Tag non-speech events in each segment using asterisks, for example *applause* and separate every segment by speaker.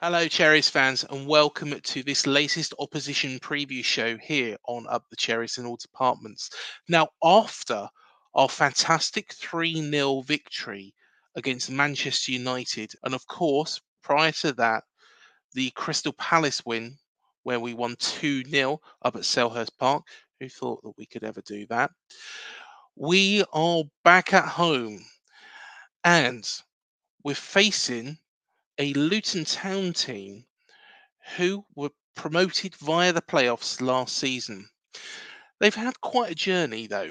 Speaker 1: Hello, Cherries fans, and welcome to this latest opposition preview show here on Up the Cherries in all departments. Now, after our fantastic 3 0 victory against Manchester United, and of course, prior to that, the Crystal Palace win where we won 2 0 up at Selhurst Park. Who thought that we could ever do that? We are back at home and we're facing a Luton Town team who were promoted via the playoffs last season. They've had quite a journey, though.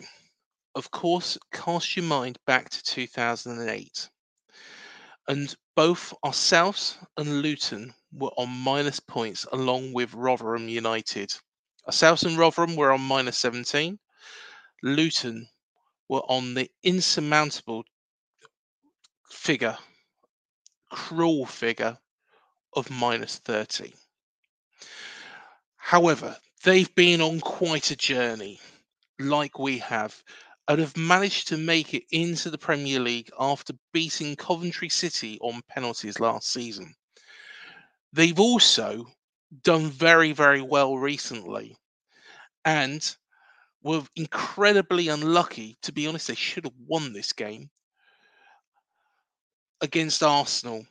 Speaker 1: Of course, cast your mind back to 2008. And both ourselves and Luton were on minus points along with Rotherham United. Ourselves and Rotherham were on minus 17. Luton were on the insurmountable figure cruel figure of minus 30. However, they've been on quite a journey, like we have, and have managed to make it into the Premier League after beating Coventry City on penalties last season. They've also done very, very well recently and were incredibly unlucky. To be honest, they should have won this game against Arsenal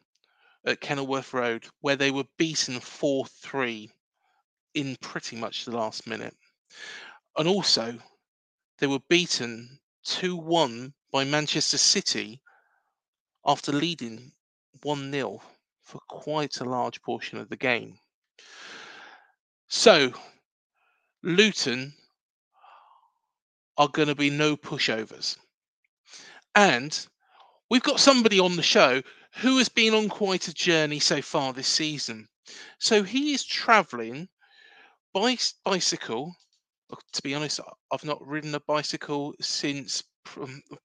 Speaker 1: at Kenilworth Road, where they were beaten 4 3 in pretty much the last minute. And also, they were beaten 2 1 by Manchester City after leading 1 0 for quite a large portion of the game. So, Luton are going to be no pushovers. And we've got somebody on the show who has been on quite a journey so far this season. So he is traveling by bicycle. To be honest, I've not ridden a bicycle since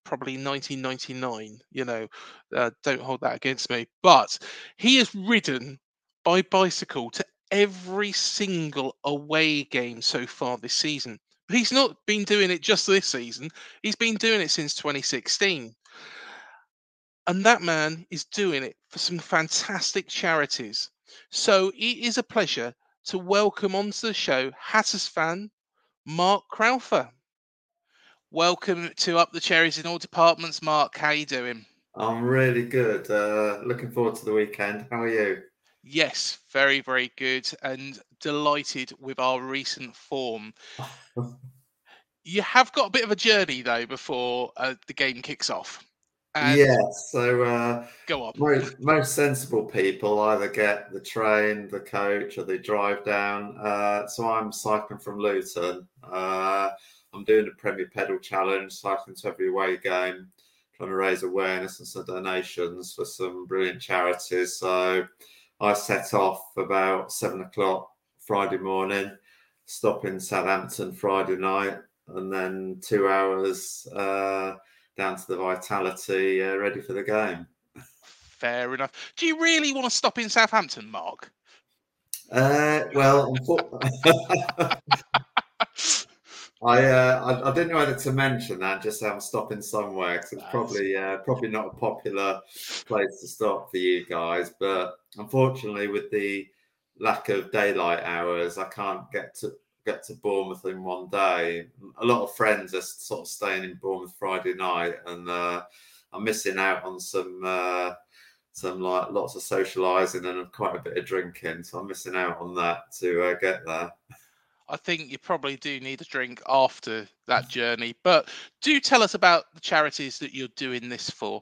Speaker 1: probably 1999. You know, uh, don't hold that against me. But he has ridden by bicycle to every single away game so far this season. He's not been doing it just this season. He's been doing it since 2016. And that man is doing it for some fantastic charities. So it is a pleasure to welcome onto the show Hatters fan Mark Crowther. Welcome to Up the Cherries in all departments, Mark. How are you doing?
Speaker 2: I'm really good. Uh, looking forward to the weekend. How are you?
Speaker 1: Yes, very, very good, and delighted with our recent form. *laughs* you have got a bit of a journey though before uh, the game kicks off.
Speaker 2: And yeah, so uh,
Speaker 1: go on.
Speaker 2: Most, most sensible people either get the train, the coach, or they drive down. Uh, so I'm cycling from Luton. Uh, I'm doing the Premier Pedal Challenge, cycling to every away game, trying to raise awareness and some donations for some brilliant charities. So I set off about seven o'clock Friday morning, stop in Southampton Friday night, and then two hours uh, down to the vitality, uh, ready for the game.
Speaker 1: Fair enough. Do you really want to stop in Southampton, Mark?
Speaker 2: Uh, well, *laughs* I, uh, I, I didn't know whether to mention that. Just say I'm stopping somewhere because it's probably uh, probably not a popular place to stop for you guys. But unfortunately, with the lack of daylight hours, I can't get to get to Bournemouth in one day. A lot of friends are sort of staying in Bournemouth Friday night, and uh, I'm missing out on some uh, some like lots of socialising and quite a bit of drinking. So I'm missing out on that to uh, get there.
Speaker 1: I think you probably do need a drink after that journey. But do tell us about the charities that you're doing this for.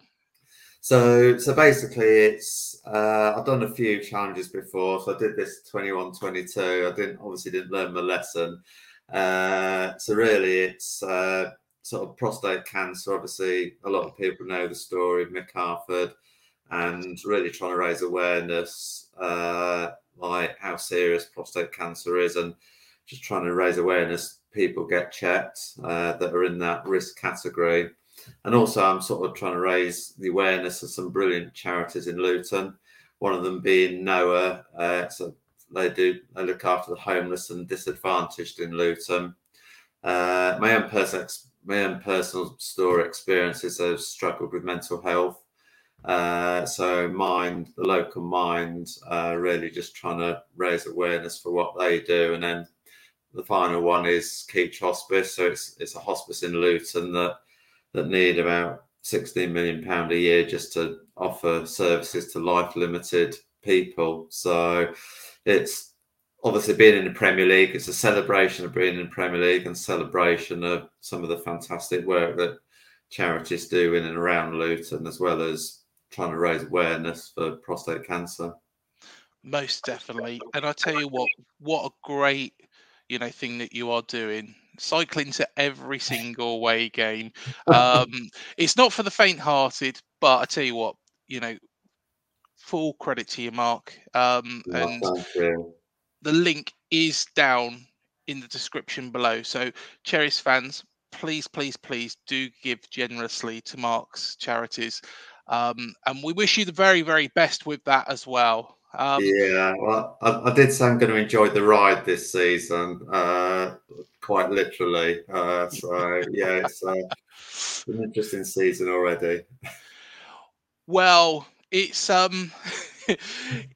Speaker 2: So, so basically, it's uh, I've done a few challenges before. So I did this 21, 22. I didn't obviously didn't learn my lesson. Uh, so really, it's uh, sort of prostate cancer. Obviously, a lot of people know the story of Mick Harford, and really trying to raise awareness, uh, like how serious prostate cancer is, and just trying to raise awareness. People get checked uh, that are in that risk category and also I'm sort of trying to raise the awareness of some brilliant charities in Luton. One of them being Noah. Uh, so they do they look after the homeless and disadvantaged in Luton. Uh, my own personal my own personal story experiences have struggled with mental health. Uh, so mind the local mind uh, really just trying to raise awareness for what they do and then the final one is Keech Hospice so it's it's a hospice in Luton that that need about 16 million pound a year just to offer services to life limited people so it's obviously being in the premier league it's a celebration of being in the premier league and celebration of some of the fantastic work that charities do in and around luton as well as trying to raise awareness for prostate cancer
Speaker 1: Most definitely. And I tell you what, what a great, you know, thing that you are doing. Cycling to every *laughs* single away game. *laughs* Um, it's not for the faint-hearted, but I tell you what, you know, full credit to you, Mark. Um, and
Speaker 2: you.
Speaker 1: the link is down in the description below. So, Cherries fans, please, please, please do give generously to Mark's charities. Um, and we wish you the very, very best with that as well. Um,
Speaker 2: yeah, well, I, I did say I'm going to enjoy the ride this season, uh, quite literally. Uh, so yeah, it's uh, an interesting season already.
Speaker 1: Well, it's um *laughs*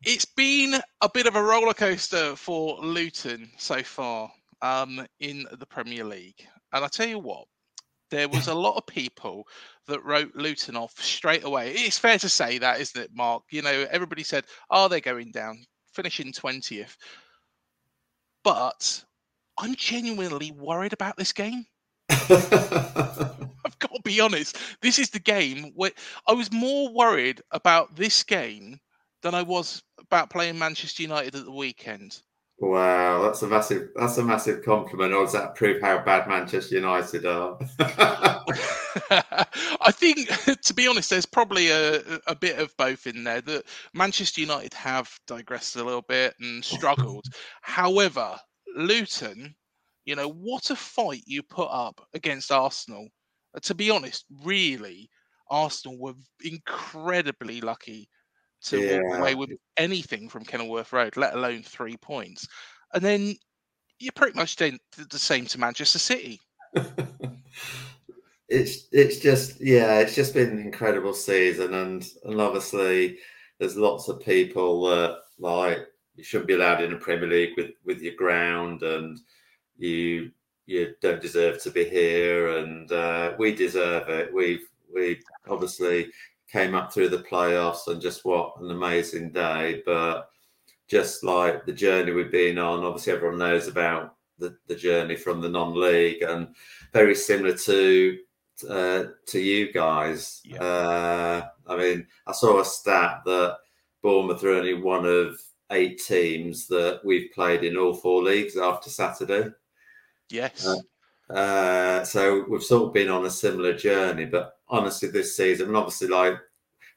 Speaker 1: it's been a bit of a roller coaster for Luton so far um in the Premier League. And I tell you what, there was a lot of people that wrote Luton off straight away. It's fair to say that, isn't it, Mark? You know, everybody said, "Oh, they're going down, finishing 20th." But I'm genuinely worried about this game. *laughs* I've got to be honest. This is the game where I was more worried about this game than I was about playing Manchester United at the weekend.
Speaker 2: wow, that's a massive that's a massive compliment. Or does that prove how bad Manchester United are? *laughs* *laughs*
Speaker 1: I think, *laughs* to be honest, there's probably a, a bit of both in there. That Manchester United have digressed a little bit and *laughs* struggled. However, Luton, you know, what a fight you put up against Arsenal. Uh, To be honest, really, Arsenal were incredibly lucky to walk away with anything from Kenilworth Road, let alone three points. And then you pretty much did the same to Manchester City.
Speaker 2: It's it's just yeah, it's just been an incredible season, and and obviously there's lots of people that like you shouldn't be allowed in the Premier League with with your ground, and you you don't deserve to be here, and uh, we deserve it. We've we obviously came up through the playoffs, and just what an amazing day, but. Just like the journey we've been on, obviously everyone knows about the, the journey from the non-league, and very similar to uh, to you guys.
Speaker 1: Yeah.
Speaker 2: Uh, I mean, I saw a stat that Bournemouth are only one of eight teams that we've played in all four leagues after Saturday.
Speaker 1: Yes.
Speaker 2: Uh, Uh, so we've sort of been on a similar journey, but honestly, this season, and obviously, like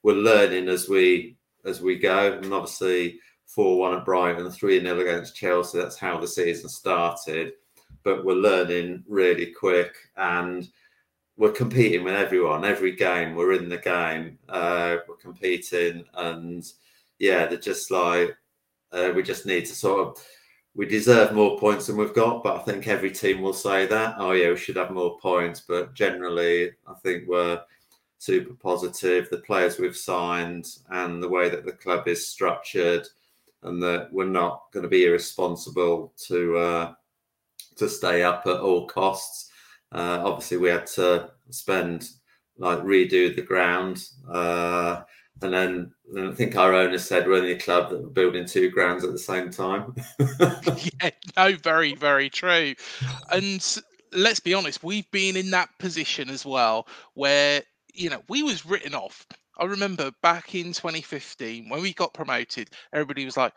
Speaker 2: we're learning as we as we go, and obviously, four one at Brighton, three 0 against Chelsea. That's how the season started, but we're learning really quick, and we're competing with everyone. Every game, we're in the game. Uh, we're competing, and yeah, they're just like uh, we just need to sort of we deserve more points than we've got, but I think every team will say that. Oh yeah, we should have more points. But generally, I think we're super positive. The players we've signed and the way that the club is structured, and that we're not going to be irresponsible to uh, to stay up at all costs. Uh, obviously, we had to spend like redo the ground. Uh, and then and I think our owner said we're the club that were building two grounds at the same time. *laughs* *laughs*
Speaker 1: yeah, no, very, very true. And let's be honest, we've been in that position as well, where you know we was written off. I remember back in 2015 when we got promoted, everybody was like,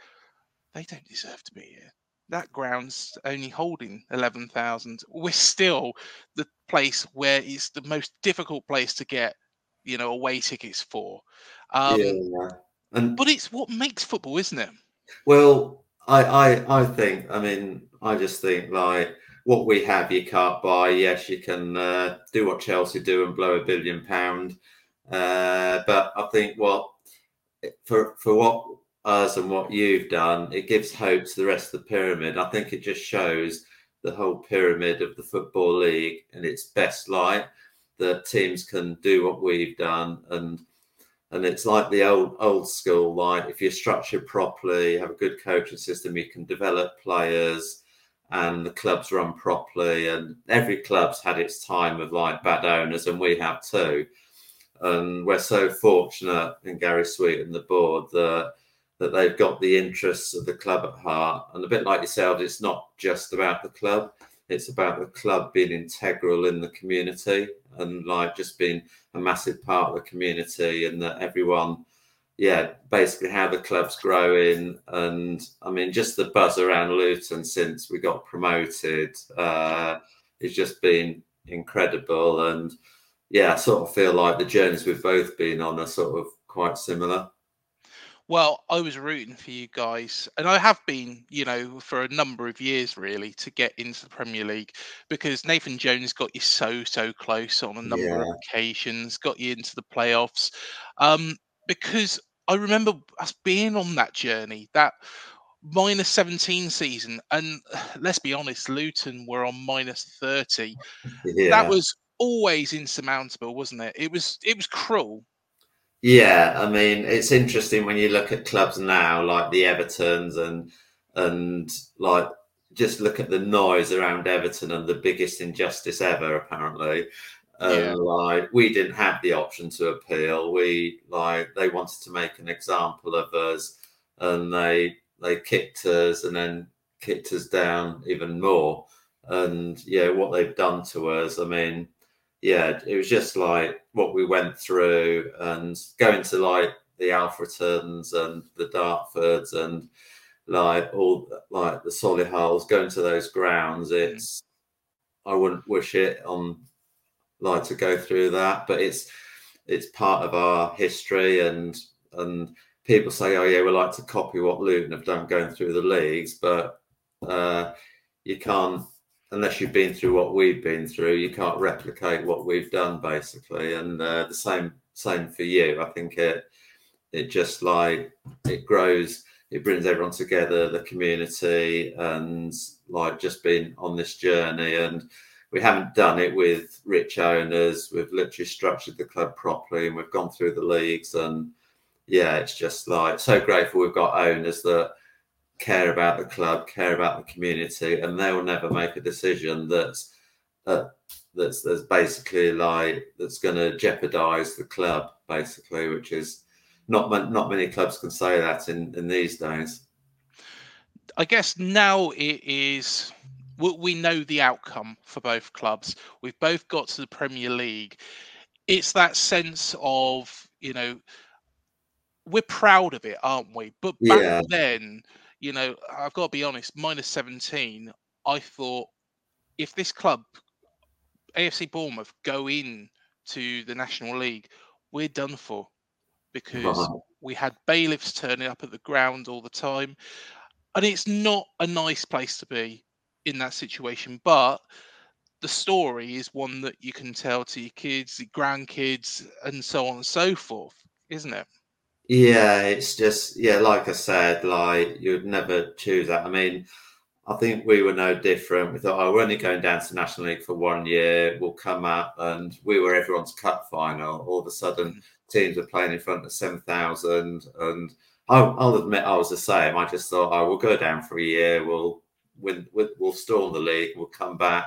Speaker 1: "They don't deserve to be here." That ground's only holding 11,000. We're still the place where it's the most difficult place to get, you know, away tickets for. Um,
Speaker 2: yeah, and
Speaker 1: but it's what makes football, isn't it?
Speaker 2: well, I, I I think I mean I just think like what we have you can't buy. Yes, you can uh, do what Chelsea do and blow a billion pound, uh, but I think what for for what us and what you've done, it gives hope to the rest of the pyramid. I think it just shows the whole pyramid of the football league in its best light that teams can do what we've done. And and it's like the old old school like if you're structured properly have a good coaching system you can develop players and the clubs run properly. And every club's had its time of like bad owners and we have too. And we're so fortunate in Gary Sweet and the board that that they've got the interests of the club at heart. And a bit like yourself it's not just about the club it's about the club being integral in the community and like just being a massive part of the community and that everyone yeah basically how the club's growing. And i mean just the buzz around luton since we got promoted uh it's just been incredible. And yeah i sort of feel like the journeys we've both been on are sort of quite similar
Speaker 1: Well, I was rooting for you guys, and I have been, you know, for a number of years really to get into the Premier League because Nathan Jones got you so, so close on a number of occasions, got you into the playoffs. Um, because I remember us being on that journey, that minus 17 season, and *sighs* let's be honest, Luton were on minus 30.
Speaker 2: yeah
Speaker 1: That was always insurmountable, wasn't it? It was it was cruel.
Speaker 2: Yeah, I mean, it's interesting when you look at clubs now, like the Evertons and and like just look at the noise around Everton and the biggest injustice ever, apparently.
Speaker 1: Yeah.
Speaker 2: like we didn't have the option to appeal. We like they wanted to make an example of us, and they they kicked us and then kicked us down even more. And yeah, what they've done to us, I mean, yeah, it was just like what we went through and going to like the Alfretons and the Dartfords and like all like the Solihull's, going to those grounds. It's I wouldn't wish it on like to go through that, but it's it's part of our history and and people say, oh yeah, we like to copy what Luton have done going through the leagues, but uh, you can't unless you've been through what we've been through, you can't replicate what we've done basically. And uh, the same same for you. I think it it just like it grows, it brings everyone together, the community, and like just being on this journey. And we haven't done it with rich owners. We've literally structured the club properly, and we've gone through the leagues. And yeah, it's just like so grateful we've got owners that care about the club, care about the community, and they will never make a decision that's uh, that's that's basically like that's going to jeopardize the club, basically, which is not not many clubs can say that in in these days.
Speaker 1: I guess now it is we we know the outcome for both clubs. We've both got to the Premier League. It's that sense of, you know, we're proud of it, aren't we? But back
Speaker 2: Yeah.
Speaker 1: then, you know, I've got to be honest, minus 17, I thought if this club, AFC Bournemouth, go in to the National League, we're done for because *laughs* we had bailiffs turning up at the ground all the time. And it's not a nice place to be in that situation. But the story is one that you can tell to your kids, your grandkids, and so on and so forth, isn't it?
Speaker 2: Yeah, it's just yeah, like I said, like you'd never choose that. I mean, I think we were no different. We thought, oh, we're only going down to National League for one year. We'll come up, and we were everyone's cup final. All of a sudden, mm. teams were playing in front of seven thousand, and I'll, I'll, admit I was the same. I just thought, oh, we'll go down for a year. We'll win. We'll storm the league. We'll come back.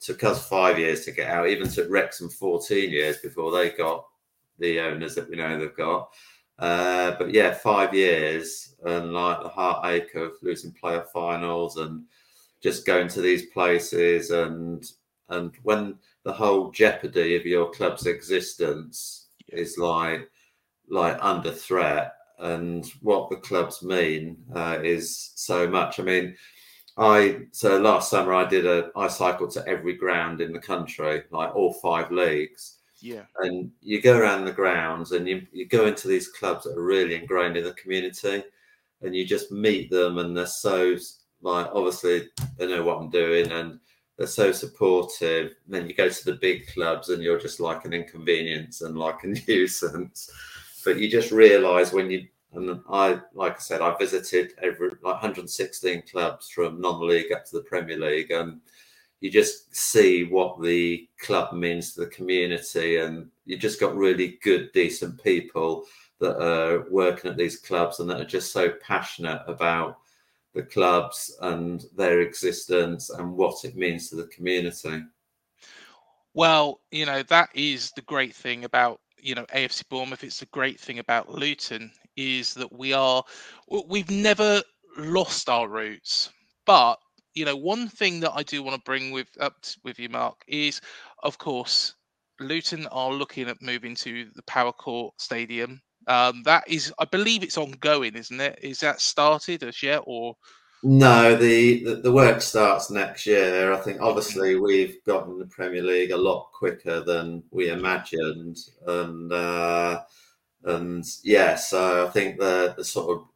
Speaker 2: Took us five years to get out. Even took Wrexham fourteen years before they got the owners that we know they've got. Uh, but yeah, five years and like the heartache of losing player finals and just going to these places and and when the whole jeopardy of your club's existence is like like under threat and what the clubs mean uh, is so much. I mean, I so last summer I did a I cycled to every ground in the country, like all five leagues,
Speaker 1: yeah.
Speaker 2: And you go around the grounds and you, you go into these clubs that are really ingrained in the community and you just meet them and they're so like obviously they know what I'm doing and they're so supportive. And then you go to the big clubs and you're just like an inconvenience and like a *laughs* nuisance. But you just realise when you and I like I said, I visited every like 116 clubs from non-league up to the Premier League and you just see what the club means to the community and you've just got really good decent people that are working at these clubs and that are just so passionate about the clubs and their existence and what it means to the community.
Speaker 1: Well you know that is the great thing about you know afc bournemouth. It's the great thing about luton is that we are we've never lost our roots but you know, one thing that I do want to bring with up with you, Mark, is of course Luton are looking at moving to the Power Court Stadium. Um, that is, I believe, it's ongoing, isn't it? Is that started as yet, or?
Speaker 2: No, the, the, the work starts next year. I think obviously we've gotten the Premier League a lot quicker than we imagined, and uh, and yeah, so I think the the sort of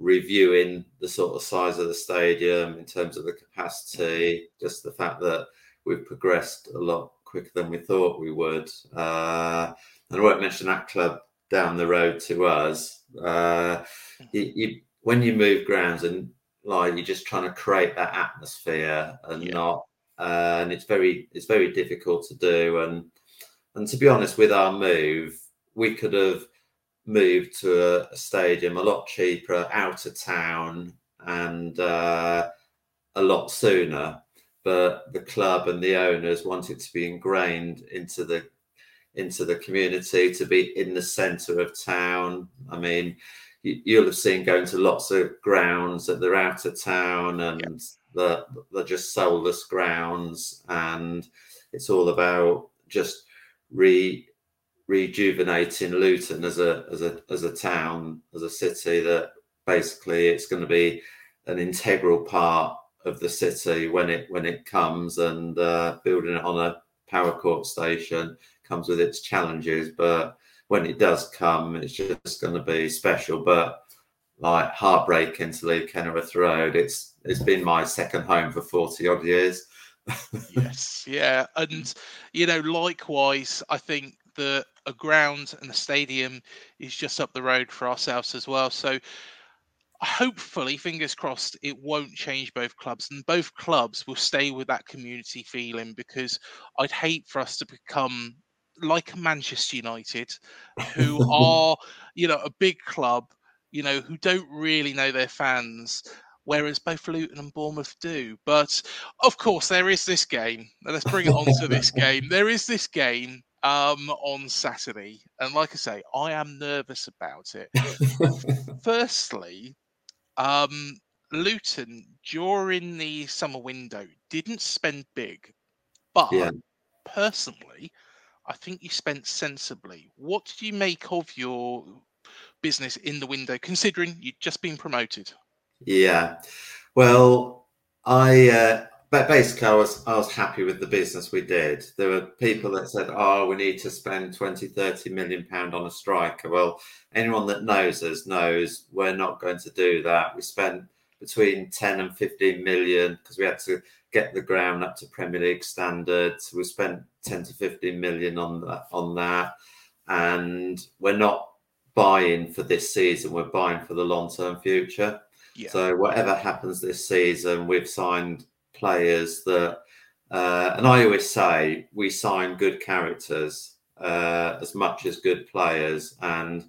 Speaker 2: reviewing the sort of size of the stadium in terms of the capacity, just the fact that we've progressed a lot quicker than we thought we would. Uh, and I won't mention that club down the road to us. Uh, you, you, when you move grounds and like you're just trying to create that atmosphere and yeah. not, uh, and it's very it's very difficult to do. And and to be honest, with our move, we could have moved to a, a stadium a lot cheaper, out of town, and uh, a lot sooner. But the club and the owners wanted to be ingrained into the into the community, to be in the centre of town. I mean, you, will have seen going to lots of grounds that they're out of town and yep. they're, they're just soulless grounds, and it's all about just re rejuvenating Luton as a as a as a town, as a city that basically it's going to be an integral part of the city when it when it comes and uh, building it on a Power Court station comes with its challenges. But when it does come it's just going to be special. But like heartbreaking to leave Kenilworth Road. It's it's been my second home for 40 odd years. *laughs*
Speaker 1: Yes. Yeah and you know likewise I think that a ground and a stadium is just up the road for ourselves as well. So hopefully, fingers crossed, it won't change both clubs and both clubs will stay with that community feeling because I'd hate for us to become like Manchester United, who *laughs* are, you know, a big club, you know, who don't really know their fans whereas both Luton and Bournemouth do. But of course, there is this game. Let's bring it on to this *laughs* game. There is this game um, on Saturday. And like I say, I am nervous about it. *laughs* Firstly, um, Luton during the summer window didn't spend big, but yeah. personally, I think you spent sensibly. What did you make of your business in the window, considering you'd just been promoted?
Speaker 2: Yeah, well, I uh, but basically, I was I was happy with the business we did. There were people that said, "Oh, we need to spend 20, 30 million pound on a striker." Well, anyone that knows us knows we're not going to do that. We spent between 10 and 15 million because we had to get the ground up to Premier League standards. We spent 10 to 15 million on that on that, and we're not buying for this season. We're buying for the long term future.
Speaker 1: Yeah.
Speaker 2: So whatever happens this season, we've signed players that, uh, and I always say we sign good characters uh, as much as good players. And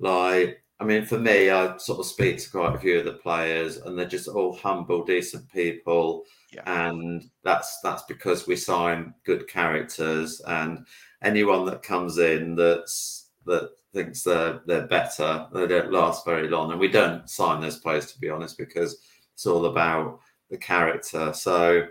Speaker 2: like, I mean, for me, I sort of speak to quite a few of the players, and they're just all humble, decent people.
Speaker 1: Yeah.
Speaker 2: And that's that's because we sign good characters, and anyone that comes in that's that thinks they're they're better, they don't last very long. And we don't sign those players to be honest, because it's all about the character. So,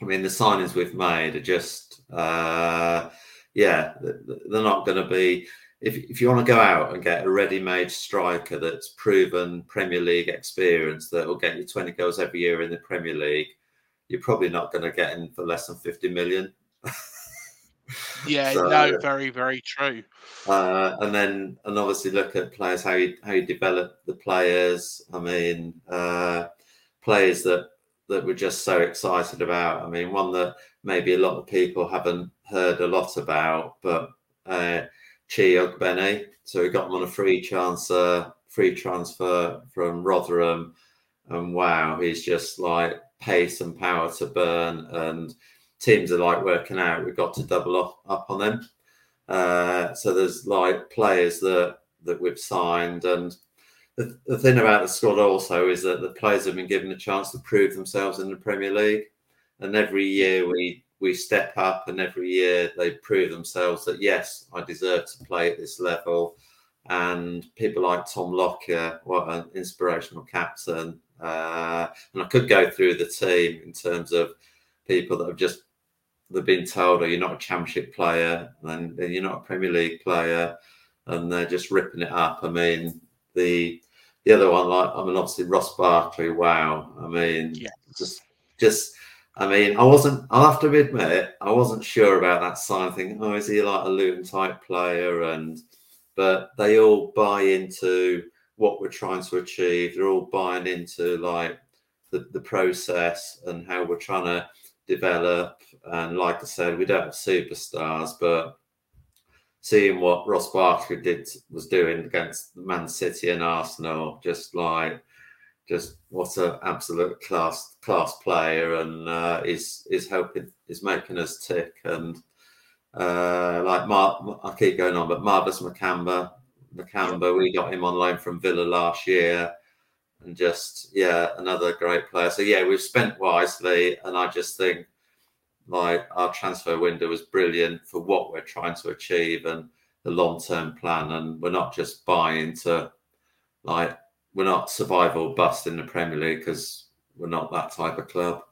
Speaker 2: I mean, the signings we've made are just, uh, yeah, they're not going to be. If, if you want to go out and get a ready-made striker that's proven Premier League experience that will get you 20 goals every year in the Premier League, you're probably not going to get in for less than 50 million. *laughs*
Speaker 1: Yeah,
Speaker 2: So-
Speaker 1: no, very, very true.
Speaker 2: Uh, and then and obviously look at players how you how you develop the players. I mean, uh, players that that we're just so excited about. I mean, one that maybe a lot of people haven't heard a lot about, but uh, Chi Ogbene. So we got him on a free transfer, free transfer from Rotherham, and wow, he's just like pace and power to burn, and teams are like working out. We've got to double up, up on them. Uh, so there's like players that that we've signed, and the, the thing about the squad also is that the players have been given a chance to prove themselves in the Premier League, and every year we we step up, and every year they prove themselves that yes, I deserve to play at this level. And people like Tom Lockyer, what an inspirational captain. Uh, and I could go through the team in terms of people that have just they've been told, "Oh, you're not a Championship player, and you're not a Premier League player," and they're just ripping it up. I mean, the the other one, like I mean, obviously Ross Barkley. Wow, I mean,
Speaker 1: Yeah.
Speaker 2: just just. I mean, I wasn't. I'll have to admit, I wasn't sure about that sign. Thinking, oh, is he like a Luton type player? And but they all buy into what we're trying to achieve. They're all buying into like the, the process and how we're trying to develop. And like I said, we don't have superstars, but seeing what Ross Barkley did was doing against Man City and Arsenal, just like just what an absolute class class player, and uh, is is helping is making us tick. And uh, like Mar- I keep going on, but Marvis Nakamba, Nakamba, we got him on loan from Villa last year and just yeah, another great player. So yeah, we've spent wisely, and I just think like our transfer window was brilliant for what we're trying to achieve and the long term plan. And we're not just buying to like we're not survival bust in the Premier League because we're not that type of club.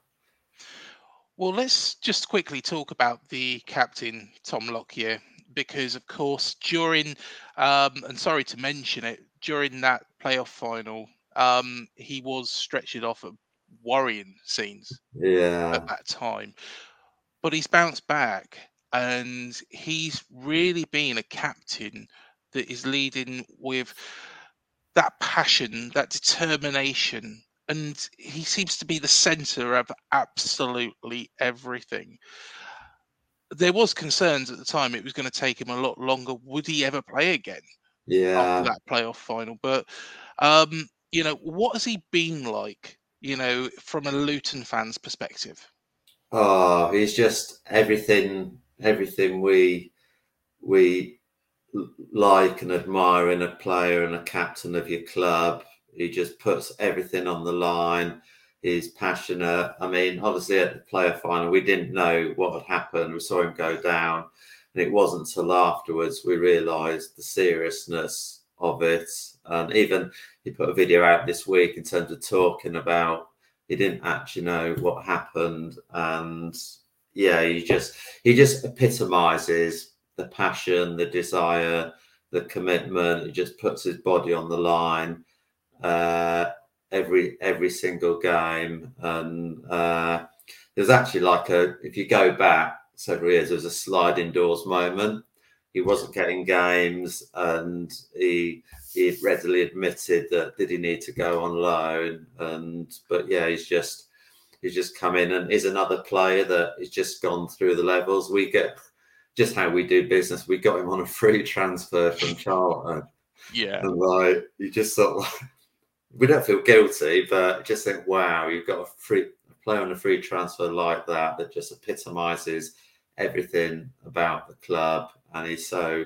Speaker 1: Well, let's just quickly talk about the captain, Tom Lockyer, because of course during, um, and sorry to mention it, during that playoff final, um, he was stretched off at worrying scenes
Speaker 2: Yeah,
Speaker 1: at that time. But he's bounced back and he's really been a captain that is leading with that passion, that determination. And he seems to be the center of absolutely everything. There was concerns at the time it was going to take him a lot longer. Would he ever play again
Speaker 2: yeah.
Speaker 1: after that playoff final? But um, you know, what has he been like? You know, from a Luton fan's perspective.
Speaker 2: Uh, oh, he's just everything, everything we we like and admire in a player and a captain of your club. He just puts everything on the line. He's passionate. I mean, obviously at the player final, we didn't know what had happened. We saw him go down, and it wasn't till afterwards we realised the seriousness of it. And even he put a video out this week in terms of talking about he didn't actually know what happened. And yeah he just he just epitomizes the passion the desire the commitment. He just puts his body on the line uh every every single game. And uh there's actually like a if you go back several years there's a sliding doors moment he wasn't getting games and he he readily admitted that did he need to go on loan? And but yeah he's just he's just come in and is another player that has just gone through the levels. We get just how we do business we got him on a free transfer from charlton.
Speaker 1: Yeah.
Speaker 2: and like you just sort of like we don't feel guilty, but just think, wow, you've got a free play on a free transfer like that that just epitomises everything about the club, and he's so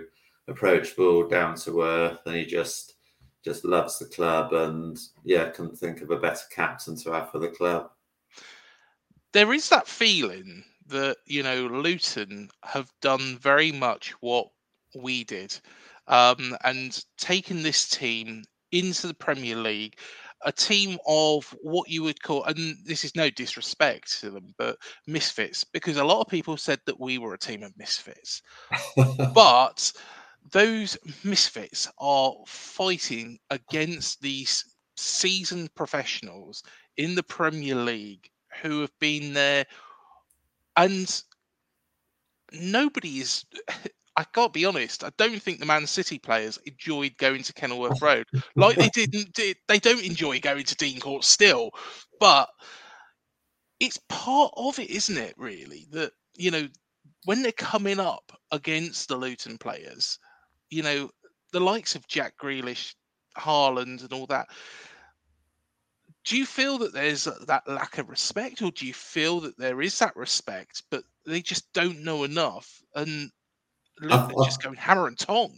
Speaker 2: approachable, down to earth, and he just just loves the club, and yeah, couldn't think of a better captain to have for the club.
Speaker 1: There is that feeling that you know Luton have done very much what we did, um, and taken this team into the Premier League a team of what you would call, and this is no disrespect to them, but misfits, because a lot of people said that we were a team of misfits. but those misfits are fighting against these seasoned professionals in the Premier League who have been there and nobody is I can't be honest. I don't think the Man City players enjoyed going to Kenilworth oh, Road *laughs* like they didn't. They don't enjoy going to Dean Court still, but it's part of it, isn't it? Really, that you know when they're coming up against the Luton players, you know the likes of Jack Grealish, Haaland, and all that. Do you feel that there's that lack of respect, or do you feel that there is that respect, but they just don't know enough? And Luton I, just going hammer and tong.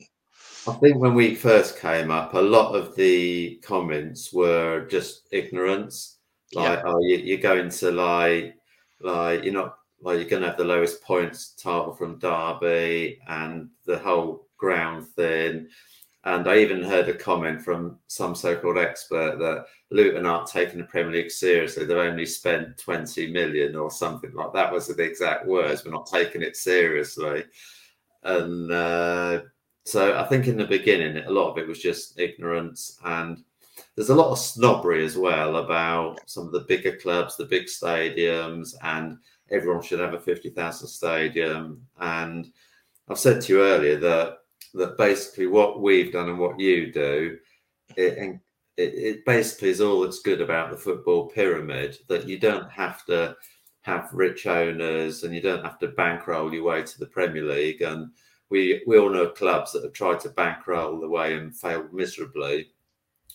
Speaker 2: I think when we first came up, a lot of the comments were just ignorance. Like, yeah. oh, you, are going to like, like you're not like you're going to have the lowest points title from Derby and the whole ground thing. And I even heard a comment from some so-called expert that Luton aren't taking the Premier League seriously. They've only spent 20 million or something like that was the exact words. We're not taking it seriously. And uh, so I think in the beginning, a lot of it was just ignorance. And there's a lot of snobbery as well about some of the bigger clubs, the big stadiums, and everyone should have a 50,000 stadium. And I've said to you earlier that that basically what we've done and what you do, it, it, it basically is all that's good about the football pyramid. That you don't have to have rich owners and you don't have to bankroll your way to the Premier League. And we we all know clubs that have tried to bankroll the way and failed miserably.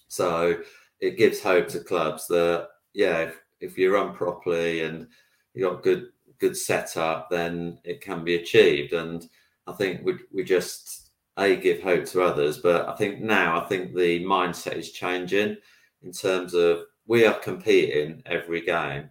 Speaker 2: So it gives hope to clubs that yeah, if, if you run properly and you got good good setup, then it can be achieved. And I think we we just a give hope to others, but I think now I think the mindset is changing in terms of we are competing every game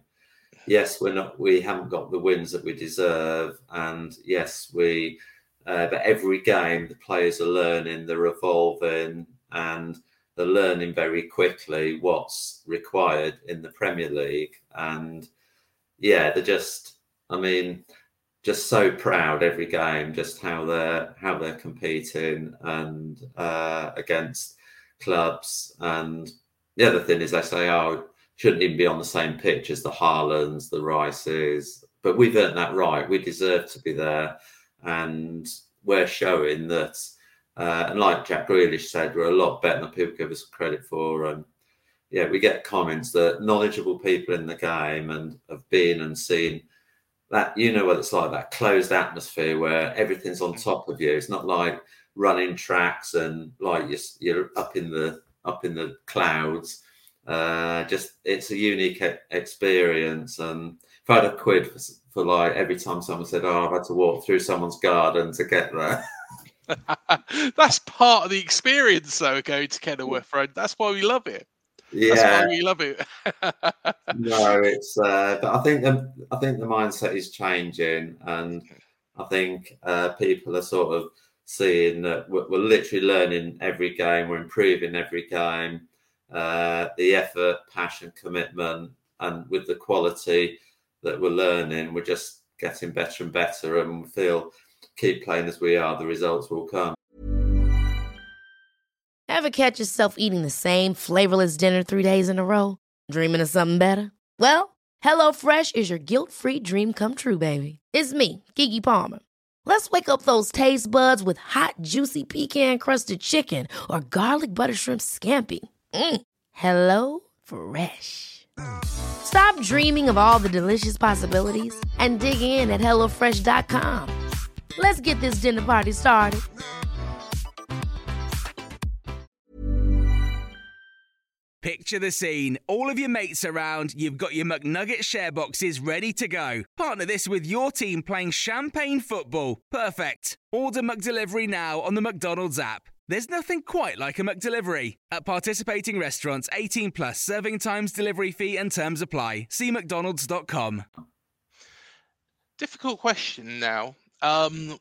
Speaker 2: yes, we're not, we haven't got the wins that we deserve, and yes, we. Uh, but every game, the players are learning, they're evolving, and they're learning very quickly what's required in the Premier League. And yeah, they're just, I mean, just so proud every game, just how they're how they're competing and uh, against clubs. And the other thing is, they say, oh, shouldn't even be on the same pitch as the Haalands, the Rices. But we've earned that right. We deserve to be there. And we're showing that, uh, and like Jack Grealish said, we're a lot better than people give us credit for. And yeah, we get comments that knowledgeable people in the game and have been and seen that, you know what it's like, that closed atmosphere where everything's on top of you. It's not like running tracks and like you're, you're up in the up in the clouds uh, just it's a unique experience. And if I had a quid for, for, like every time someone said, "Oh, I've had to walk through someone's garden to get there." *laughs* *laughs*
Speaker 1: That's part of the experience, though. Going to Kenilworth Road. That's why we love it.
Speaker 2: Yeah,
Speaker 1: That's why we love it. *laughs*
Speaker 2: no, it's. Uh, but I think the I think the mindset is changing, and I think uh, people are sort of seeing that we're, we're literally learning every game. We're improving every game uh, the effort, passion, commitment, and with the quality that we're learning, we're just getting better and better. And we feel keep playing as we are, the results will come.
Speaker 3: Ever catch yourself eating the same flavorless dinner three days in a row? Dreaming of something better? Well, HelloFresh is your guilt free dream come true, baby. It's me, Keke Palmer. Let's wake up those taste buds with hot, juicy pecan crusted chicken or garlic butter shrimp scampi. Mm. Hello Fresh. Stop dreaming of all the delicious possibilities and dig in at HelloFresh.com. Let's get this dinner party started.
Speaker 4: Picture the scene. All of your mates around, you've got your McNugget share boxes ready to go. Partner this with your team playing champagne football. Perfect. Order McDelivery now on the McDonald's app. There's nothing quite like a McDelivery. At participating restaurants, 18 plus serving times, delivery fee, and terms apply. See McDonald's.com.
Speaker 1: Difficult question now. Um,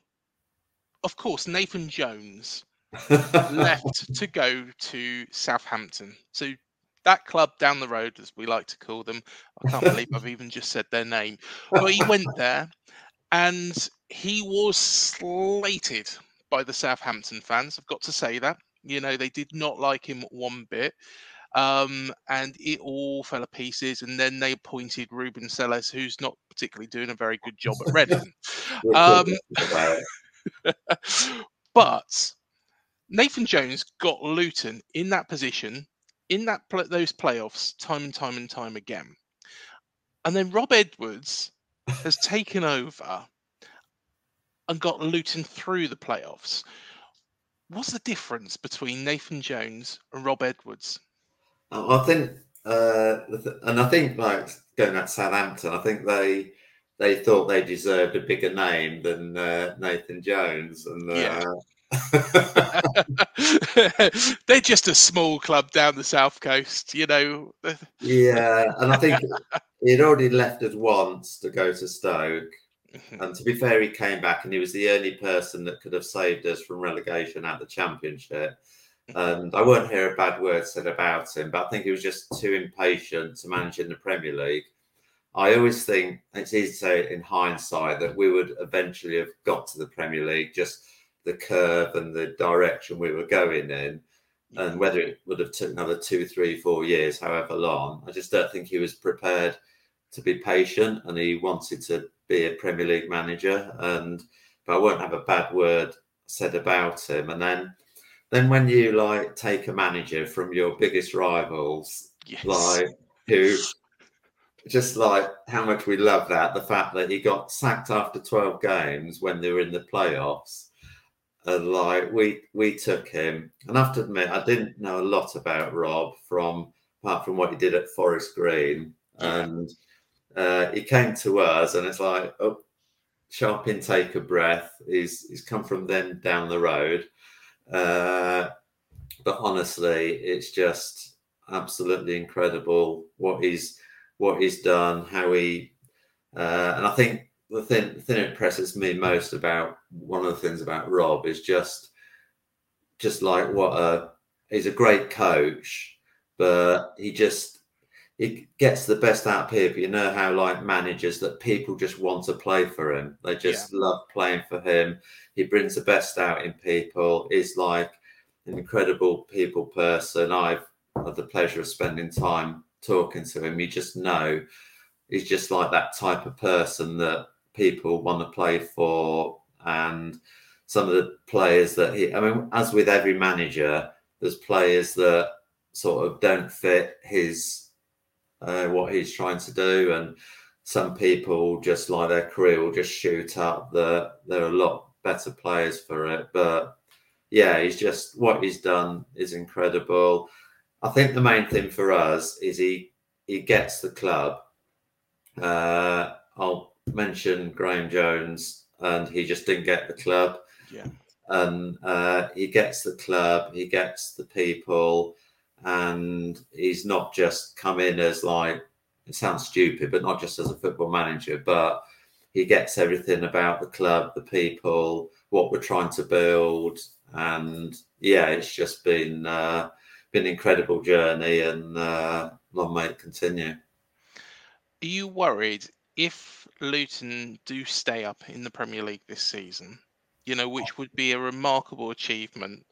Speaker 1: of course, Nathan Jones *laughs* left to go to Southampton. So that club down the road, as we like to call them, I can't believe I've even just said their name. But he went there and he was slated by the Southampton fans. I've got to say that. You know, they did not like him one bit. Um, and it all fell to pieces. And then they appointed Ruben Selles, who's not particularly doing a very good job at Reading. *laughs* um, *laughs* but Nathan Jones got Luton in that position, in that those playoffs, time and time and time again. And then Rob Edwards has taken over and got Luton through the playoffs. What's the difference between Nathan Jones and Rob Edwards?
Speaker 2: I think, uh, and I think like going at Southampton, I think they they thought they deserved a bigger name than uh, Nathan Jones, and uh, yeah. *laughs* *laughs*
Speaker 1: They're just a small club down the south coast, you know. *laughs*
Speaker 2: yeah, and I think he'd already left us once to go to Stoke. Mm-hmm. And to be fair, he came back and he was the only person that could have saved us from relegation at the championship. Mm-hmm. And I won't hear a bad word said about him, but I think he was just too impatient to manage in the Premier League. I always think it's easy to say in hindsight that we would eventually have got to the Premier League just the curve and the direction we were going in. And whether it would have took another two, three, four years, however long, I just don't think he was prepared to be patient and he wanted to be a Premier League manager. And but I won't have a bad word said about him. And then then when you like take a manager from your biggest rivals, yes. like who just like how much we love that the fact that he got sacked after 12 games when they were in the playoffs and like we we took him. And I have to admit, I didn't know a lot about Rob from apart from what he did at Forest Green, and uh, he came to us, and it's like oh, sharp intake of breath. He's he's come from them down the road, uh, but honestly, it's just absolutely incredible what he's what he's done, how he, uh, and I think the thing the thing that impresses me most about one of the things about Rob is just just like what a he's a great coach, but he just he gets the best out of people. You know how like managers that people just want to play for him. They just yeah. love playing for him. He brings the best out in people. He's like an incredible people person. I've had the pleasure of spending time talking to him. You just know he's just like that type of person that people want to play for and some of the players that he I mean as with every manager there's players that sort of don't fit his uh, what he's trying to do. And some people just like their career will just shoot up the there are a lot better players for it. But yeah he's just what he's done is incredible. I think the main thing for us is he he gets the club. Uh, I'll mention Graham Jones, and he just didn't get the club.
Speaker 1: Yeah.
Speaker 2: And uh, he gets the club, he gets the people, and he's not just come in as like it sounds stupid, but not just as a football manager, but he gets everything about the club, the people, what we're trying to build, and yeah, it's just been uh, been an incredible journey, and uh, long may it continue.
Speaker 1: Are you worried if Luton do stay up in the Premier League this season, you know, which would be a remarkable achievement,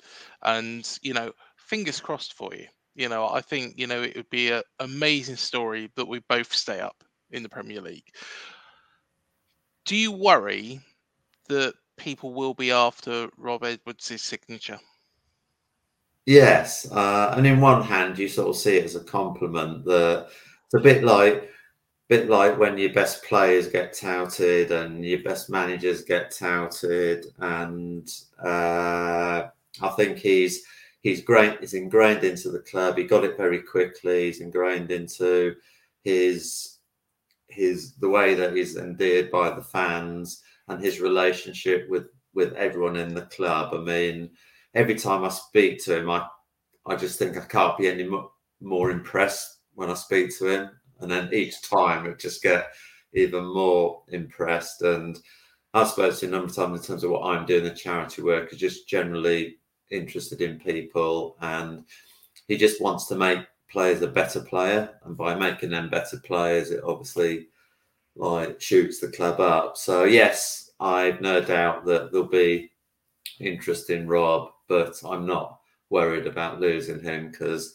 Speaker 1: and you know, fingers crossed for you. You know, I think you know it would be an amazing story that we both stay up in the Premier League. Do you worry that people will be after Rob Edwards' signature?
Speaker 2: Yes, uh, and in one hand, you sort of see it as a compliment. That it's a bit like bit like when your best players get touted and your best managers get touted and uh, i think he's he's great. He's ingrained into the club. He got it very quickly. He's ingrained into his his the way that he's endeared by the fans and his relationship with with everyone in the club. I mean, every time I speak to him, I I just think I can't be any more, more impressed when I speak to him, and then each time I just get even more impressed. And I suppose a number of times in terms of what I'm doing, the charity work is just generally interested in people, and he just wants to make players a better player, and by making them better players, it obviously like shoots the club up. So yes, I've no doubt that there'll be interest in Rob, but I'm not worried about losing him because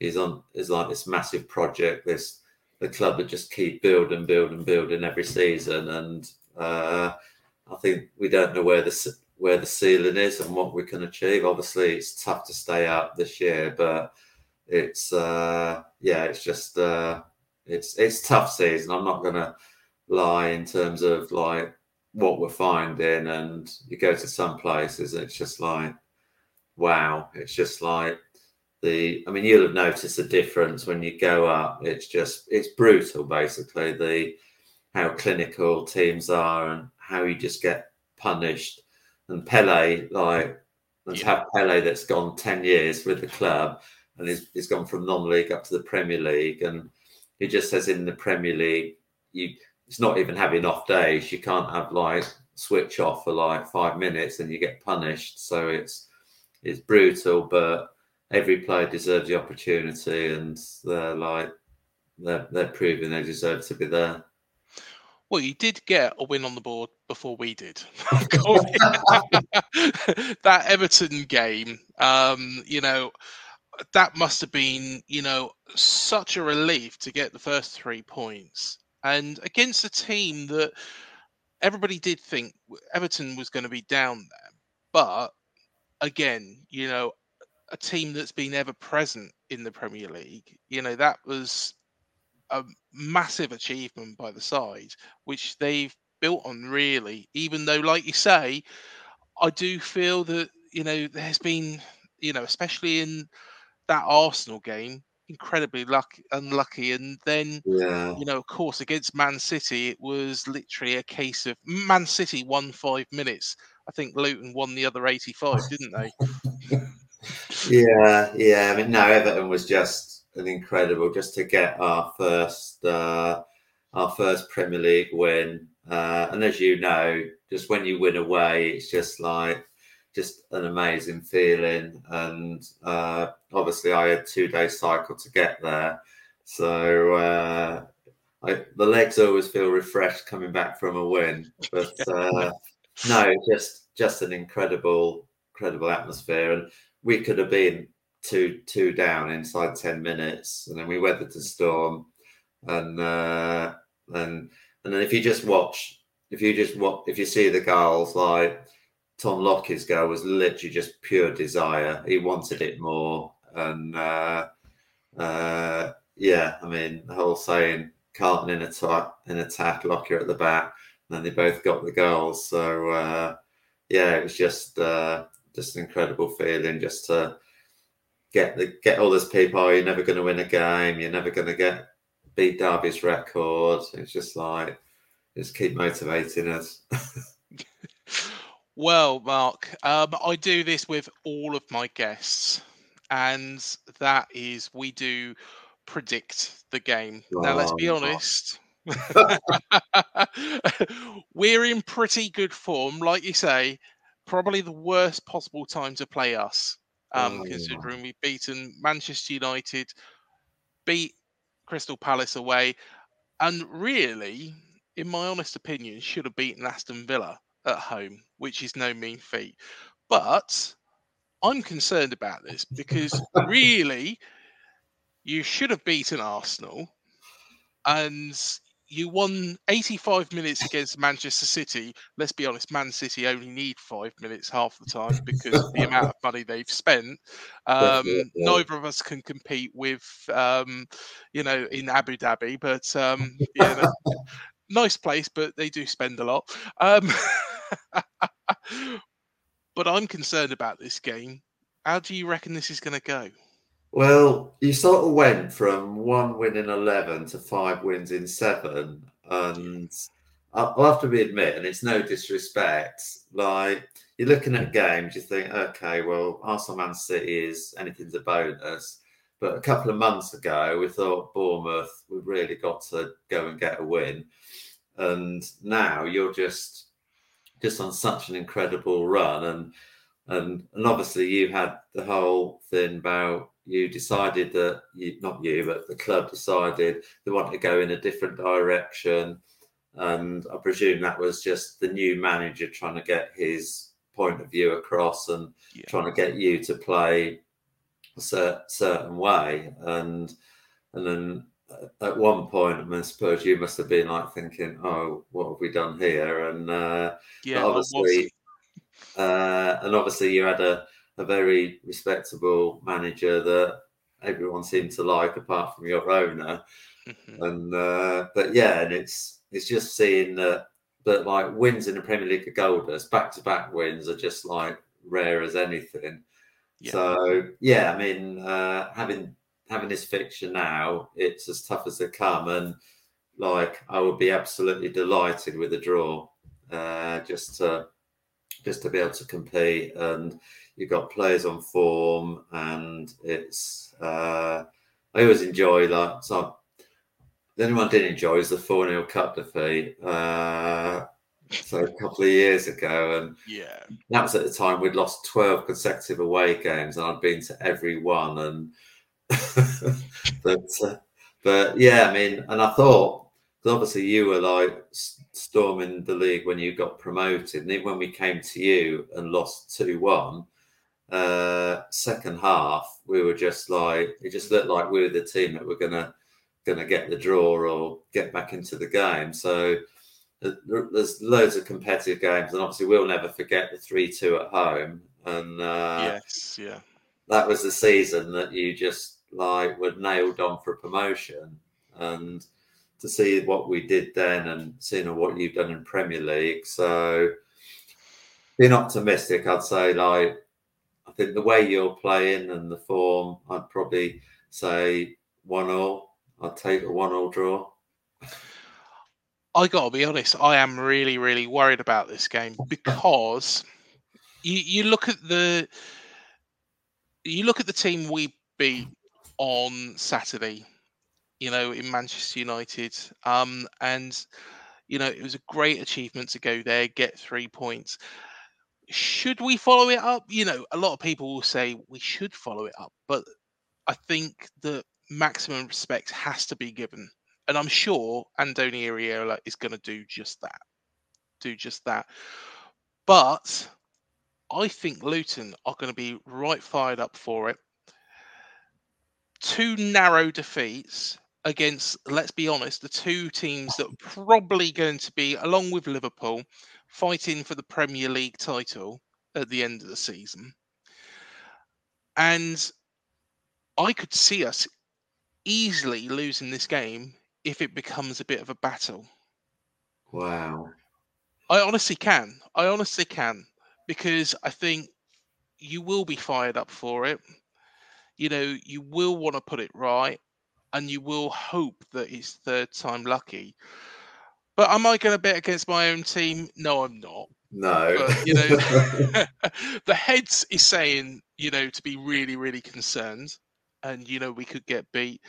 Speaker 2: he's on is like this massive project, this the club that just keep building, building, building every season, and uh, I think we don't know where the where the ceiling is and what we can achieve. Obviously, it's tough to stay up this year, but it's uh, yeah, it's just uh, it's it's tough season. I'm not gonna lie in terms of like what we're finding, and you go to some places, it's just like wow, it's just like the. I mean, you'll have noticed the difference when you go up. It's just it's brutal, basically. The how clinical teams are and how you just get punished. And Pelly, like, let's yeah. have Pelly that's gone 10 years with the club and he's, he's gone from non-league up to the Premier League. And he just says in the Premier League, you it's not even having off days. You can't have like switch off for like five minutes and you get punished. So it's it's brutal, but every player deserves the opportunity, and they're like they're they're proving they deserve to be there.
Speaker 1: Well, you did get a win on the board before we did. *laughs* *laughs* *laughs* that Everton game, um, you know, that must have been, you know, such a relief to get the first three points. And against a team that everybody did think Everton was going to be down there. But again, you know, a team that's been ever present in the Premier League, you know, that was a massive achievement by the side, which they've built on really. Even though, like you say, I do feel that you know there's been, you know, especially in that Arsenal game, incredibly lucky, unlucky, and then
Speaker 2: yeah.
Speaker 1: you know, of course, against Man City, it was literally a case of Man City won five minutes. I think Luton won the other eighty-five, didn't they? *laughs*
Speaker 2: yeah, yeah. I mean, no, Everton was just an incredible just to get our first uh, our first Premier League win. Uh, and as you know, just when you win away, it's just like just an amazing feeling. And uh, obviously, I had two day cycle to get there, so uh, I, the legs always feel refreshed coming back from a win. But *laughs* uh, no, just just an incredible, incredible atmosphere, and we could have been two two down inside ten minutes, and then we weathered the storm, and uh, and and then if you just watch, if you just watch, if you see the goals like Tom Lockyer's goal was literally just pure desire. He wanted it more, and uh, uh, yeah, I mean the whole saying Carlton in attack, in attack, Lockyer at the back, and then they both got the goals. So uh, yeah, it was just uh, just an incredible feeling just to get the get all those people. Oh, you're never going to win a game. You're never going to get beat Derby's record. It's just like just keep motivating us. *laughs*
Speaker 1: well, Mark, um, I do this with all of my guests, and that is we do predict the game. Oh, now, let's be honest. *laughs* We're in pretty good form, like you say. Probably the worst possible time to play us um, oh, considering we've beaten Manchester United, beat Crystal Palace away, and really, in my honest opinion, should have beaten Aston Villa at home, which is no mean feat. But I'm concerned about this because really, you should have beaten Arsenal, and you won 85 minutes against Manchester City. Let's be honest, Man City only need five minutes half the time because of the *laughs* amount of money they've spent. Um, neither of us can compete with, um, you know, in Abu Dhabi, but um, yeah, *laughs* nice place, but they do spend a lot. Um, *laughs* but I'm concerned about this game. How do you reckon this is going to go?
Speaker 2: Well, you sort of went from one win in 11 to five wins in seven. And I'll have to be admit, and it's no disrespect, like you're looking at games, you think, okay, well, Arsenal Man City is anything's a bonus. But a couple of months ago, we thought Bournemouth, we've really got to go and get a win. And now you're just just on such an incredible run. And and and obviously you had the whole thing about you decided that you not you, but the club decided they wanted to go in a different direction. And I presume that was just the new manager trying to get his point of view across and yeah. trying to get you to play a certain way. And and then at one point, I mean, I suppose you must have been like thinking, "Oh, what have we done here?" And uh, yeah, obviously, uh, and obviously, you had a, a very respectable manager that everyone seemed to like, apart from your owner. Mm-hmm. And uh, but yeah, and it's it's just seeing that that like wins in the Premier League of Golders, back to back wins are just like rare as anything. Yeah. So yeah, I mean, uh, having having this fixture now, it's as tough as they come, and like I would be absolutely delighted with a draw, uh, just to just to be able to compete. And you've got players on form, and it's uh, I always enjoy that. So the only one I did enjoy is the 4 0 cup defeat. Uh, so a couple of years ago, and
Speaker 1: yeah,
Speaker 2: that was at the time we'd lost 12 consecutive away games, and I'd been to every one. And *laughs* but uh, but yeah, I mean, and I thought obviously you were like storming the league when you got promoted, and even when we came to you and lost two one, uh, second half we were just like it just looked like we were the team that were gonna gonna get the draw or get back into the game. So there's loads of competitive games, and obviously we'll never forget the three two at home. And uh,
Speaker 1: yes, yeah,
Speaker 2: that was the season that you just like were nailed on for promotion. And to see what we did then and seeing what you've done in Premier League. So being optimistic, I'd say like I think the way you're playing and the form, I'd probably say one all. I'd take a one all draw.
Speaker 1: I gotta be honest, I am really, really worried about this game because you, you look at the you look at the team we beat on Saturday, you know, in Manchester United. Um, and, you know, it was a great achievement to go there, get three points. Should we follow it up? You know, a lot of people will say we should follow it up, but I think that maximum respect has to be given. And I'm sure Andoni Iraola is going to do just that. Do just that. But I think Luton are going to be right fired up for it two narrow defeats against, let's be honest, the two teams that are probably going to be, along with Liverpool, fighting for the Premier League title at the end of the season. And I could see us easily losing this game if it becomes a bit of a battle.
Speaker 2: Wow.
Speaker 1: I honestly can. I honestly can because I think you will be fired up for it you know, you will want to put it right and you will hope that it's third time lucky. But am I going to bet against my own team? No, I'm not.
Speaker 2: No.
Speaker 1: But, you know, *laughs* *laughs* the heads is saying, you know, to be really, really concerned and, you know, we could get beat.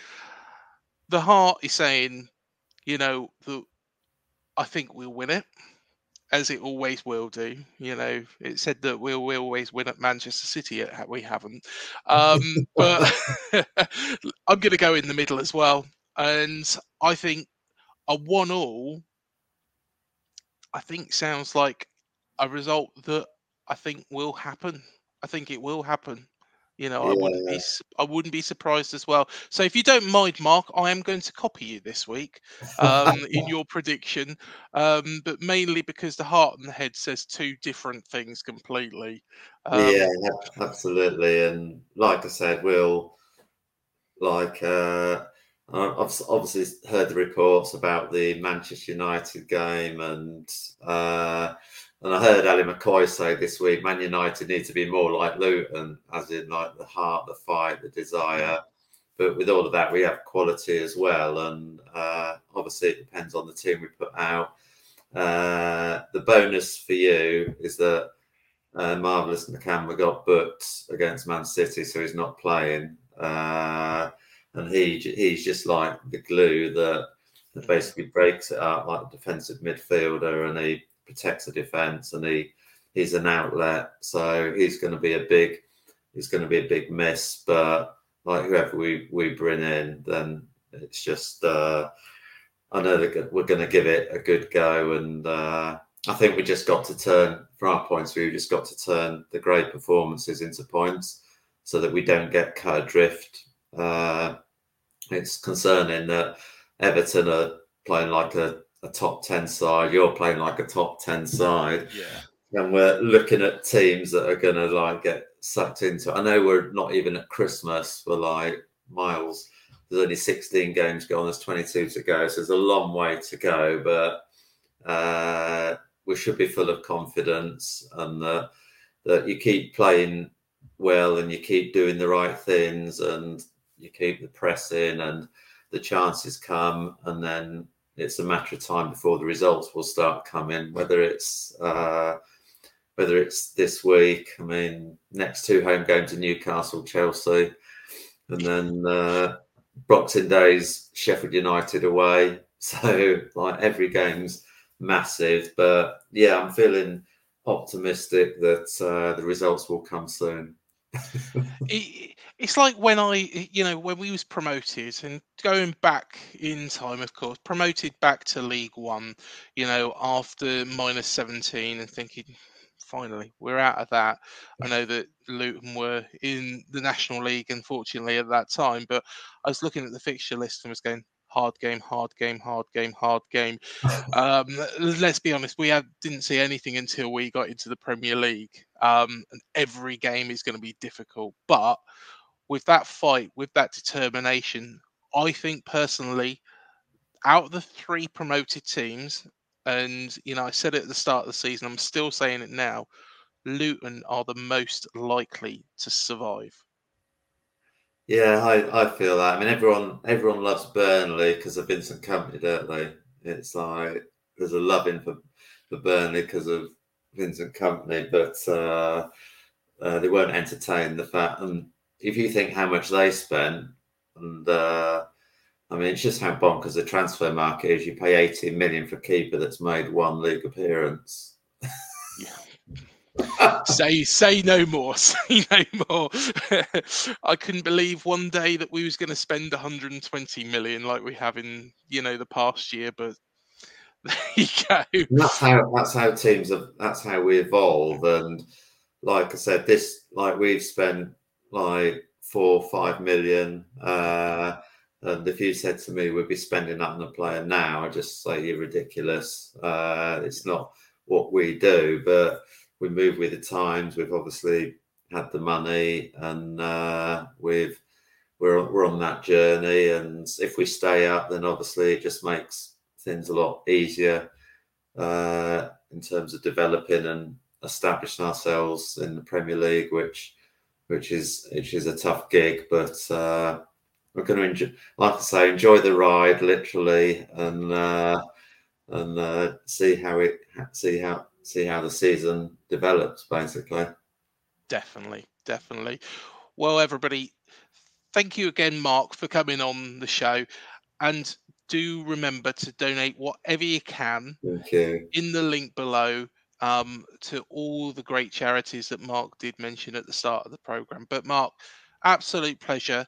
Speaker 1: The heart is saying, you know, that I think we'll win it as it always will do. You know, it said that we'll, we'll always win at Manchester City. We haven't. Um, *laughs* but *laughs* I'm going to go in the middle as well. And I think a one all, I think sounds like a result that I think will happen. I think it will happen. You know, yeah. I wouldn't be I wouldn't be surprised as well. So if you don't mind, Mark, I am going to copy you this week um, in *laughs* your prediction, um, but mainly because the heart and the head says two different things completely.
Speaker 2: Um, yeah, absolutely. And like I said, we'll like uh, I've obviously heard the reports about the Manchester United game, and uh, and I heard Ali McCoy say this week, Man United need to be more like Luton, as in like the heart, the fight, the desire. But with all of that, we have quality as well, and uh, obviously it depends on the team we put out. Uh, the bonus for you is that uh, Marvelous Nakamba got booked against Man City, so he's not playing, uh, and he he's just like the glue that, that basically breaks it up, like a defensive midfielder, and he protects the defense, and he he's an outlet. So he's going to be a big he's going to be a big miss. But like whoever we we bring in, then it's just uh, I know that we're going to give it a good go, and uh, I think we just got to turn from our points of view, we just got to turn the great performances into points, so that we don't get cut adrift. Uh, it's concerning that Everton are playing like a a top 10 side, you're playing like a top 10 side.
Speaker 1: Yeah.
Speaker 2: And we're looking at teams that are going to like get sucked into. I know we're not even at Christmas. We're like miles. There's only 16 games going. There's 22 to go. So there's a long way to go. But uh, we should be full of confidence and that, that you keep playing well and you keep doing the right things and you keep the press in and the chances come and then it's a matter of time before the results will start coming. Whether it's uh, whether it's this week, I mean, next two home games in Newcastle, Chelsea, and then uh, Boxing Days, Sheffield United away. *laughs* So like every game's massive, but yeah, I'm feeling optimistic that uh, the results will come soon. *laughs*
Speaker 1: it, it's like when I, you know, when we was promoted and going back in time, of course, promoted back to League One, you know, after minus 17 and thinking, finally, we're out of that. I know that Luton were in the National League, unfortunately, at that time, but I was looking at the fixture list and was going, hard game, hard game, hard game, hard game. *laughs* Um, let's be honest, we had, didn't see anything until we got into the Premier League. Um, and every game is going to be difficult. But with that fight, with that determination, I think personally, out of the three promoted teams, and you know, I said it at the start of the season, I'm still saying it now. Luton are the most likely to survive.
Speaker 2: Yeah, I, I feel that. I mean, everyone everyone loves Burnley because of Vincent Kompany, don't they? It's like there's a loving for for Burnley because of Vincent Kompany, but uh, uh, they won't entertain the fact. And if you think how much they spent, and uh, I mean, it's just how bonkers the transfer market is. You pay 18 million for a keeper that's made one league appearance.
Speaker 1: Say say no more *laughs* say no more. *laughs* I couldn't believe one day that we was going to spend 120 million like we have in you know the past year but *laughs* there you go.
Speaker 2: That's how that's how teams have that's how we evolve. And like i said this like we've spent like four five million uh and if you said to me we'd be spending that on a player now i just say you're ridiculous. Uh it's not what we do but we move with the times. We've obviously had the money, and uh, we've we're we're on that journey. And if we stay up, then obviously it just makes things a lot easier uh, in terms of developing and establishing ourselves in the Premier League, which which is which is a tough gig, but. Uh, we're going to enjoy, like I say, enjoy the ride literally, and uh, and uh, see how it see how see how the season develops, basically.
Speaker 1: Definitely, definitely. Well, everybody, thank you again, Mark, for coming on the show. And do remember to donate whatever you can
Speaker 2: you.
Speaker 1: in the link below um, to all the great charities that Mark did mention at the start of the program. But, Mark, absolute pleasure.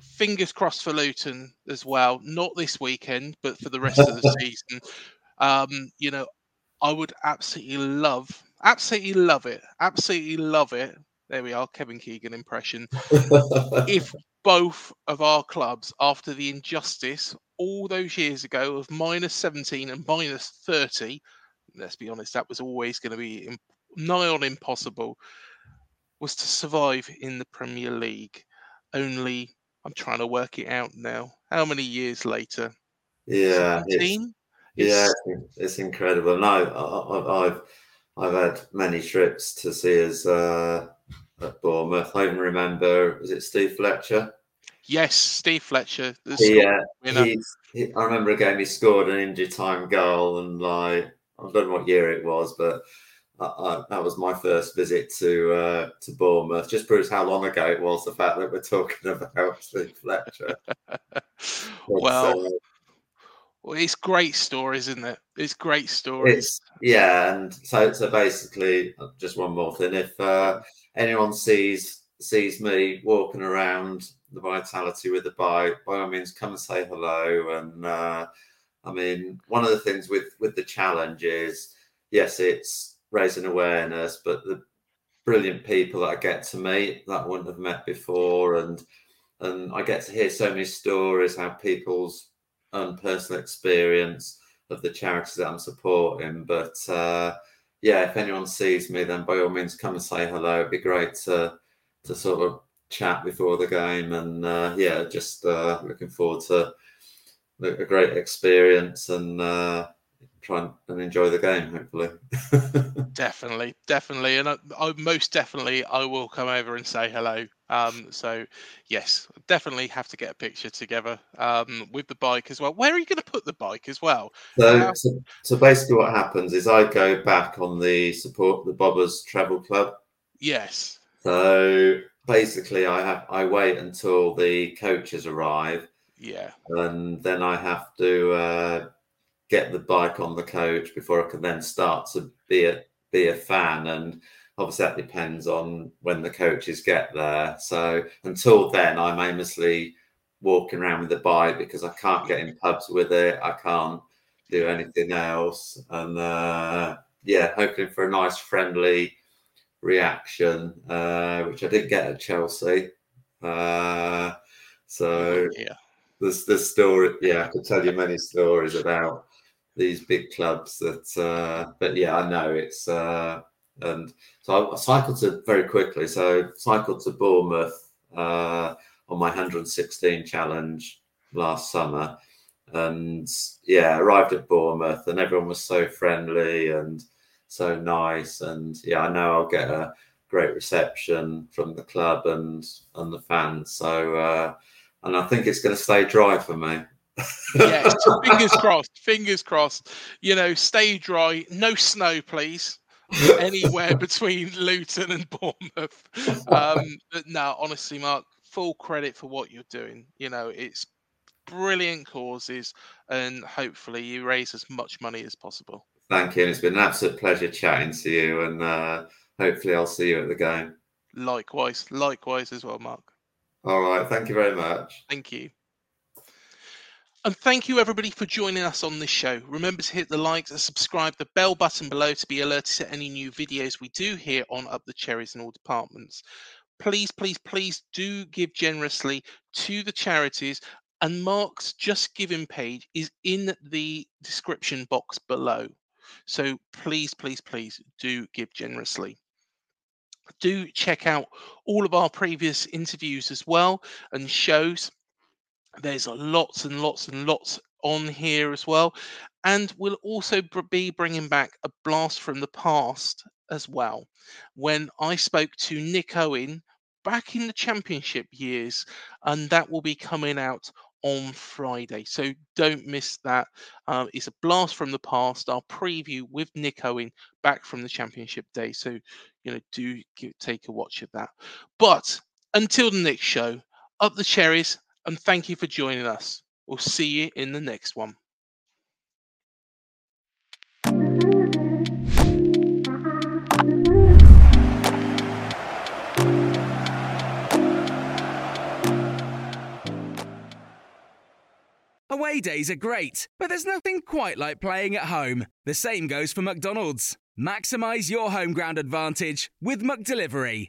Speaker 1: Fingers crossed for Luton as well. Not this weekend, but for the rest of the *laughs* season. Um, you know, I would absolutely love, absolutely love it, absolutely love it. There we are, Kevin Keegan impression. if *laughs* both of our clubs, after the injustice all those years ago of minus 17 and minus 30, let's be honest, that was always going to be nigh on impossible, was to survive in the Premier League. Only, I'm trying to work it out now. How many years later?
Speaker 2: Yeah,
Speaker 1: 17?
Speaker 2: Yeah, it's incredible. No, I, I've I've had many trips to see us uh, at Bournemouth. I even remember, was it Steve Fletcher?
Speaker 1: Yes, Steve Fletcher. Yeah,
Speaker 2: He, uh, he, I remember a game he scored an injury time goal, and like I don't know what year it was, but I, I, that was my first visit to uh, to Bournemouth. Just proves how long ago it was. The fact that we're talking *laughs* about Steve Fletcher. *laughs*
Speaker 1: Well,
Speaker 2: uh,
Speaker 1: well, it's great stories, isn't it? It's great stories.
Speaker 2: It's yeah, and so so basically, uh, just one more thing. If uh, anyone sees sees me walking around the Vitality with a bike, by all means, come and say hello. And uh, I mean, one of the things with with the challenge is, yes, it's raising awareness, but the brilliant people that I get to meet that I wouldn't have met before, and and I get to hear so many stories how people's own personal experience of the charities that I'm supporting. But uh, yeah, if anyone sees me, then by all means come and say hello. It'd be great to to sort of chat before the game, and uh, yeah, just uh, looking forward to a a great experience and uh, try and, enjoy the game. Hopefully, *laughs*
Speaker 1: Definitely, definitely, and I, I most definitely I will come over and say hello. Um, so yes, definitely have to get a picture together um, with the bike as well. Where are you going to put the bike as well?
Speaker 2: so,
Speaker 1: Wow.
Speaker 2: so so basically, what happens is I go back on the support the Bobbers Travel Club.
Speaker 1: Yes,
Speaker 2: So basically, I have I wait until the coaches arrive,
Speaker 1: yeah,
Speaker 2: and then I have to uh, get the bike on the coach before I can then start to be a be a fan. And obviously, that depends on when the coaches get there. So until then, I'm aimlessly walking around with the bike because I can't get in pubs with it. I can't do anything else, and uh, yeah, hoping for a nice friendly reaction, uh, which I did get at Chelsea. Uh, so
Speaker 1: yeah,
Speaker 2: there's there's story. Yeah, I could tell you many stories about these big clubs. That, uh, but yeah, I know it's. Uh, and so I, I cycled to very quickly. So cycled to Bournemouth uh, on my 116 challenge last summer, and yeah, arrived at Bournemouth, and everyone was so friendly and so nice. And yeah, I know I'll get a great reception from the club and and the fans. So uh, and I think it's going to stay dry for me.
Speaker 1: Yes. *laughs* fingers crossed. Fingers crossed. You know, stay dry. No snow, please. Anywhere *laughs* between Luton and Bournemouth. *laughs* Um, but no, honestly, Mark, full credit for what you're doing. You know, it's brilliant causes, and hopefully you raise as much money as possible.
Speaker 2: Thank you. And it's been an absolute pleasure chatting to you. And uh, hopefully, I'll see you at the game.
Speaker 1: Likewise, likewise as well, Mark.
Speaker 2: All right. Thank you very much.
Speaker 1: Thank you. And thank you everybody for joining us on this show. Remember to hit the likes and subscribe the bell button below to be alerted to any new videos we do here on Up the Cherries in all departments. Please, please, please do give generously to the charities. And Mark's Just Giving page is in the description box below. So please, please, please do give generously. Do check out all of our previous interviews as well and shows there's lots and lots and lots on here as well. And we'll also be bringing back a blast from the past as well. When i spoke to nick owen back in the championship years and that will be coming out on friday. So don't miss that. Um, it's a blast from the past. Our preview with nick owen back from the championship day. So you know do give, take a watch of that. But until the next show up the cherries and thank you for joining us. We'll see you in the next one.
Speaker 4: Away days are great, but there's nothing quite like playing at home. The same goes for McDonald's. Maximize your home ground advantage with McDelivery.